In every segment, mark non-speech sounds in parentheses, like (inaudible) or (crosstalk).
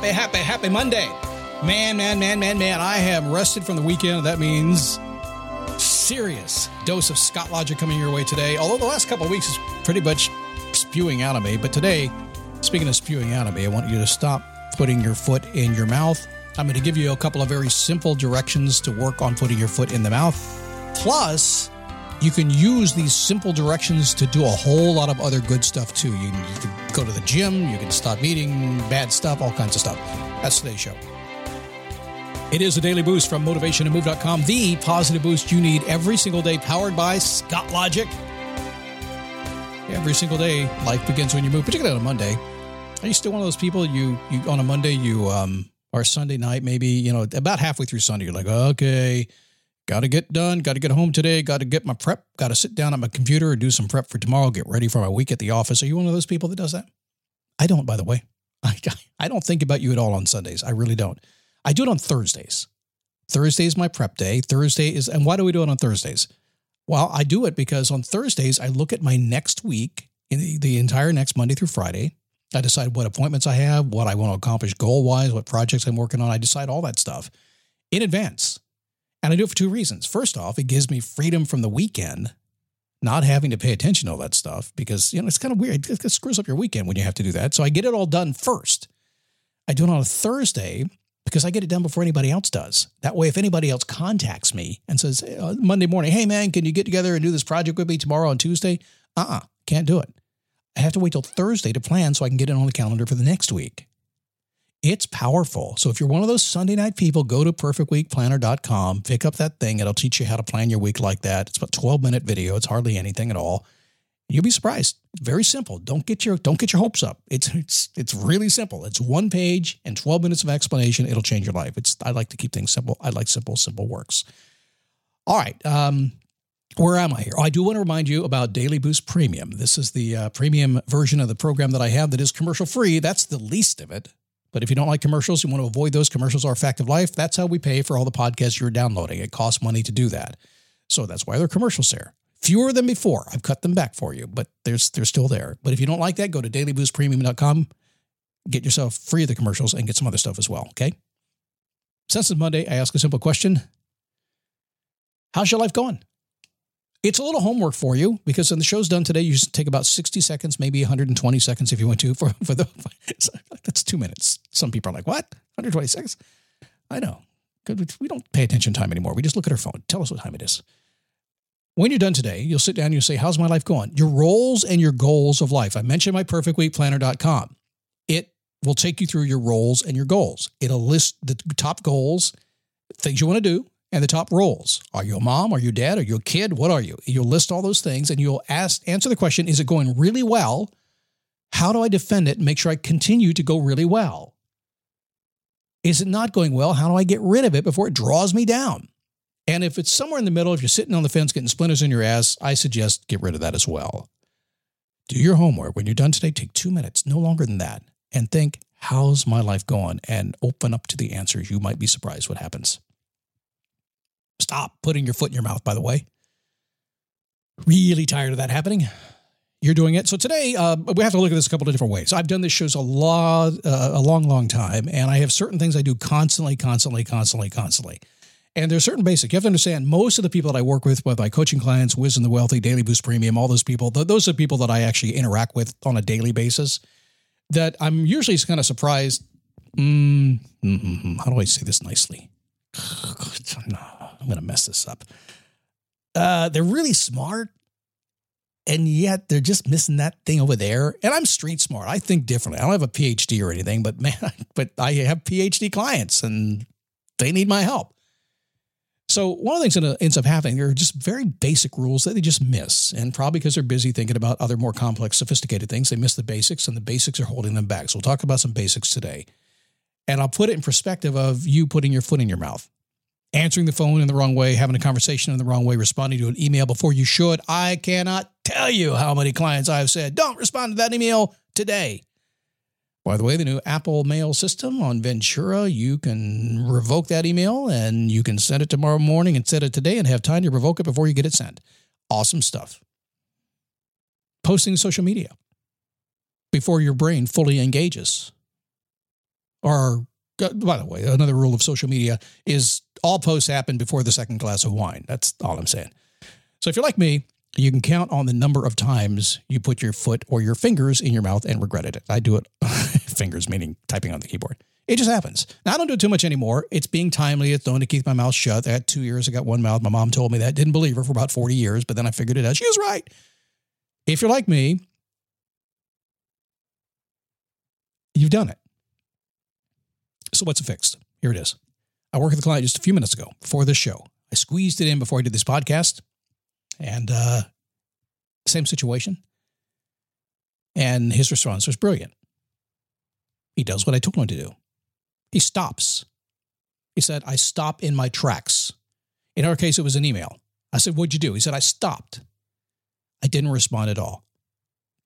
Happy, happy, happy Monday. Man, man, man, man, man. I have rested from the weekend. That means serious dose of Scott Logic coming your way today. Although the last couple of weeks is pretty much spewing out of me. But today, speaking of spewing out of me, I want you to stop putting your foot in your mouth. I'm going to give you a couple of very simple directions to work on putting your foot in the mouth. Plus, you can use these simple directions to do a whole lot of other good stuff too. You can, you can go to the gym, you can stop eating bad stuff, all kinds of stuff. That's today's show. It is a daily boost from motivationtomove.com, the positive boost you need every single day, powered by Scott Logic. Every single day, life begins when you move, particularly on a Monday. Are you still one of those people you, you on a Monday you um or Sunday night maybe you know about halfway through Sunday you're like okay got to get done, got to get home today, got to get my prep, got to sit down at my computer and do some prep for tomorrow, get ready for my week at the office. Are you one of those people that does that? I don't, by the way. (laughs) I, I don't think about you at all on Sundays. I really don't. I do it on Thursdays. Thursday is my prep day. Thursday is, and why do we do it on Thursdays? Well, I do it because on Thursdays, I look at my next week, in the, the entire next Monday through Friday. I decide what appointments I have, what I want to accomplish goal wise, what projects I'm working on. I decide all that stuff in advance. And I do it for two reasons. First off, it gives me freedom from the weekend, not having to pay attention to all that stuff because, you know, it's kind of weird. It screws up your weekend when you have to do that. So I get it all done first. I do it on a Thursday because I get it done before anybody else does. That way, if anybody else contacts me and says uh, Monday morning, hey man, can you get together and do this project with me tomorrow on Tuesday? Uh uh-uh, uh, can't do it. I have to wait till Thursday to plan so I can get it on the calendar for the next week. It's powerful. So if you're one of those Sunday night people, go to perfectweekplanner.com, pick up that thing. It'll teach you how to plan your week like that. It's about 12 minute video. It's hardly anything at all. You'll be surprised. Very simple. Don't get your don't get your hopes up. It's it's it's really simple. It's one page and 12 minutes of explanation. It'll change your life. It's I like to keep things simple. I like simple, simple works. All right. Um, where am I here? Oh, I do want to remind you about Daily Boost Premium. This is the uh, premium version of the program that I have that is commercial free. That's the least of it. But if you don't like commercials, you want to avoid those commercials are a fact of life. That's how we pay for all the podcasts you're downloading. It costs money to do that. So that's why there are commercials there. Fewer than before. I've cut them back for you, but there's they're still there. But if you don't like that, go to dailyboostpremium.com, get yourself free of the commercials and get some other stuff as well. Okay. Since it's Monday, I ask a simple question. How's your life going? It's a little homework for you because when the show's done today, you just take about 60 seconds, maybe 120 seconds if you want to for, for the, that's two minutes. Some people are like, what? 120 seconds? I know. We don't pay attention time anymore. We just look at our phone. Tell us what time it is. When you're done today, you'll sit down and you'll say, how's my life going? Your roles and your goals of life. I mentioned my perfectweekplanner.com. It will take you through your roles and your goals. It'll list the top goals, things you want to do, and the top roles. Are you a mom? Are you dad? Are you a kid? What are you? You'll list all those things and you'll ask answer the question, is it going really well? How do I defend it and make sure I continue to go really well? Is it not going well? How do I get rid of it before it draws me down? And if it's somewhere in the middle, if you're sitting on the fence getting splinters in your ass, I suggest get rid of that as well. Do your homework. When you're done today, take two minutes, no longer than that, and think, how's my life going? And open up to the answers. You might be surprised what happens. Stop putting your foot in your mouth, by the way. Really tired of that happening. You're doing it. So today, uh, we have to look at this a couple of different ways. I've done this shows a lot, uh, a long, long time, and I have certain things I do constantly, constantly, constantly, constantly. And there's certain basic. You have to understand most of the people that I work with, with my coaching clients, Wisdom the Wealthy, Daily Boost Premium, all those people, those are people that I actually interact with on a daily basis. That I'm usually kind of surprised. Mm, mm-hmm, how do I say this nicely? (sighs) I'm going to mess this up. Uh, they're really smart, and yet they're just missing that thing over there. And I'm street smart. I think differently. I don't have a PhD or anything, but (laughs) man, but I have PhD clients, and they need my help. So one of the things that ends up happening, are just very basic rules that they just miss, and probably because they're busy thinking about other more complex, sophisticated things, they miss the basics, and the basics are holding them back. So we'll talk about some basics today, and I'll put it in perspective of you putting your foot in your mouth answering the phone in the wrong way, having a conversation in the wrong way, responding to an email before you should. I cannot tell you how many clients I've said, don't respond to that email today. By the way, the new Apple Mail system on Ventura, you can revoke that email and you can send it tomorrow morning send it today and have time to revoke it before you get it sent. Awesome stuff. Posting social media before your brain fully engages. Or, by the way, another rule of social media is all posts happen before the second glass of wine. That's all I'm saying. So if you're like me, you can count on the number of times you put your foot or your fingers in your mouth and regretted it. I do it, (laughs) fingers meaning typing on the keyboard. It just happens. Now, I don't do it too much anymore. It's being timely. It's known to keep my mouth shut. I had two years. I got one mouth. My mom told me that. Didn't believe her for about 40 years, but then I figured it out. She was right. If you're like me, you've done it. So what's it fixed? Here it is. I worked with a client just a few minutes ago before this show. I squeezed it in before I did this podcast. And uh, same situation. And his response was brilliant. He does what I told him to do. He stops. He said, I stop in my tracks. In our case, it was an email. I said, What'd you do? He said, I stopped. I didn't respond at all.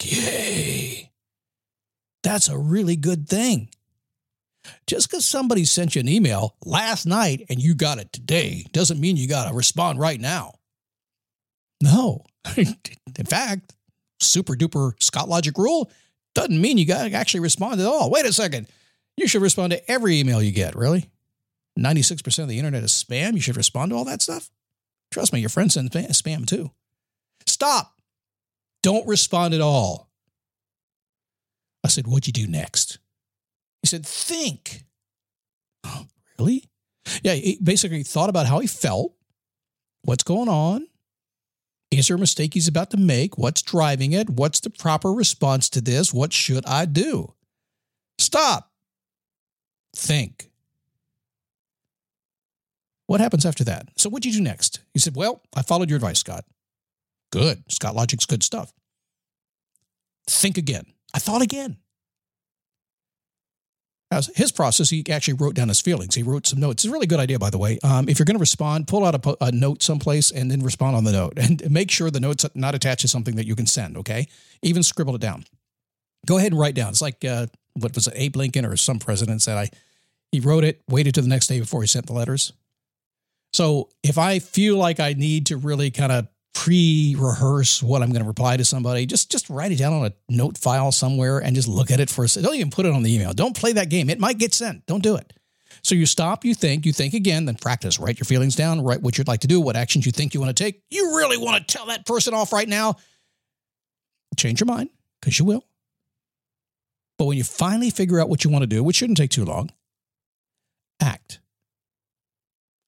Yay. That's a really good thing. Just because somebody sent you an email last night and you got it today doesn't mean you got to respond right now. No. (laughs) In fact, super duper Scott Logic rule doesn't mean you got to actually respond at all. Wait a second. You should respond to every email you get, really? 96% of the internet is spam. You should respond to all that stuff. Trust me, your friends send spam too. Stop. Don't respond at all. I said, What'd you do next? He said, Think. (gasps) Really? Yeah, he basically thought about how he felt, what's going on, is there a mistake he's about to make? What's driving it? What's the proper response to this? What should I do? Stop. Think. What happens after that? So, what'd you do next? He said, Well, I followed your advice, Scott. Good. Scott Logic's good stuff. Think again. I thought again. His process, he actually wrote down his feelings. He wrote some notes. It's a really good idea, by the way. Um, if you're going to respond, pull out a, a, note someplace and then respond on the note, (laughs) and make sure the note's not attached to something that you can send. Okay, even scribble it down. Go ahead and write down. It's like uh, what was it, Abe Lincoln or some president said. I he wrote it, waited to the next day before he sent the letters. So if I feel like I need to really kind of pre-rehearse what I'm going to reply to somebody. Just just write it down on a note file somewhere and just look at it for a second. Don't even put it on the email. Don't play that game. It might get sent. Don't do it. So you stop, you think, you think again, then practice. Write your feelings down, write what you'd like to do, what actions you think you want to take. You really want to tell that person off right now. Change your mind, because you will. But when you finally figure out what you want to do, which shouldn't take too long, act.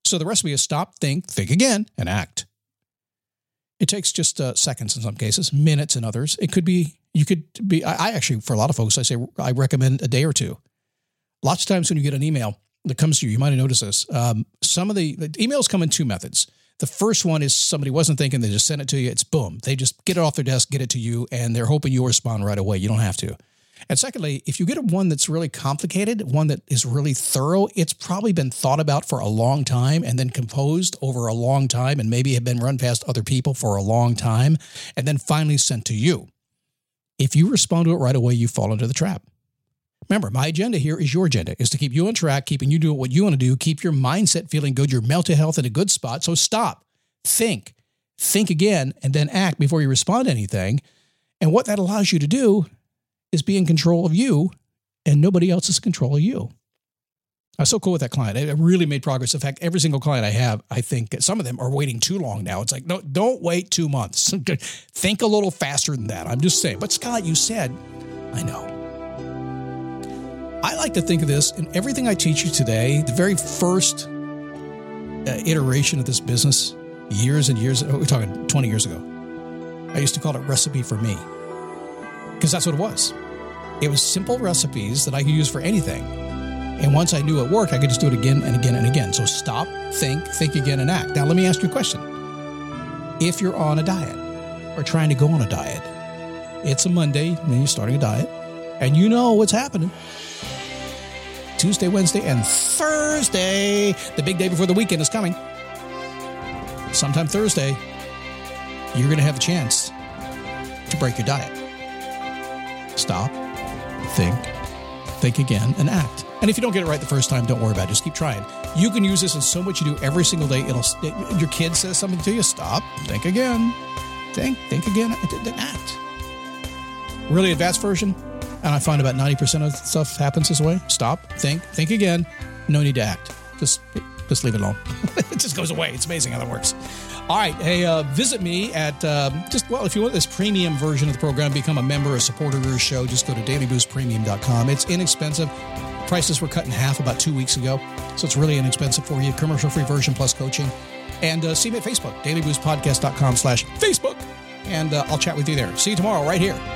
So the recipe is stop, think, think again, and act. It takes just uh, seconds in some cases, minutes in others. It could be, you could be, I, I, actually, for a lot of folks, I say I recommend a day or two. Lots of times when you get an email that comes to you, you might have noticed this. Um, some of the, the emails come in two methods. The first one is somebody wasn't thinking, they just sent it to you. It's boom. They just get it off their desk, get it to you, and they're hoping you'll respond right away. You don't have to. And secondly, if you get one that's really complicated, one that is really thorough, it's probably been thought about for a long time and then composed over a long time and maybe have been run past other people for a long time and then finally sent to you. If you respond to it right away, you fall into the trap. Remember, my agenda here is your agenda, is to keep you on track, keeping you doing what you want to do, keep your mindset feeling good, your mental health in a good spot. So stop, think, think again, and then act before you respond to anything. And what that allows you to do is be in control of you and nobody else is in control of you. I was so cool with that client. I really made progress. In fact, every single client I have, I think some of them are waiting too long now. It's like, no, don't wait two months. (laughs) think a little faster than that. I'm just saying. But Scott, you said, I know. I like to think of this in everything I teach you today, the very first uh, iteration of this business, years and years, we're talking 20 years ago. I used to call it recipe for me because that's what it was. It was simple recipes that I could use for anything. And once I knew it worked, I could just do it again and again and again. So stop, think, think again, and act. Now, let me ask you a question. If you're on a diet or trying to go on a diet, it's a Monday, and you're starting a diet, and you know what's happening. Tuesday, Wednesday, and Thursday, the big day before the weekend is coming. Sometime Thursday, you're going to have a chance to break your diet stop, think, think again, and act. And if you don't get it right the first time, don't worry about it. Just keep trying. You can use this in so much you do every single day. It'll your kid says something to you, stop, think again, think, think again, then act. Really advanced version. and I find about 90% of stuff happens this way, stop, think, think again. No need to act. Just just leave it alone. (laughs) it just goes away. It's amazing how that works. All right. Hey, uh, visit me at um, just, well, if you want this premium version of the program, become a member, a supporter of the show, just go to dailyboostpremium.com. It's inexpensive. Prices were cut in half about two weeks ago. So it's really inexpensive for you. Commercial free version plus coaching. And uh, see me at Facebook, dailyboostpodcast.com slash Facebook. And uh, I'll chat with you there. See you tomorrow right here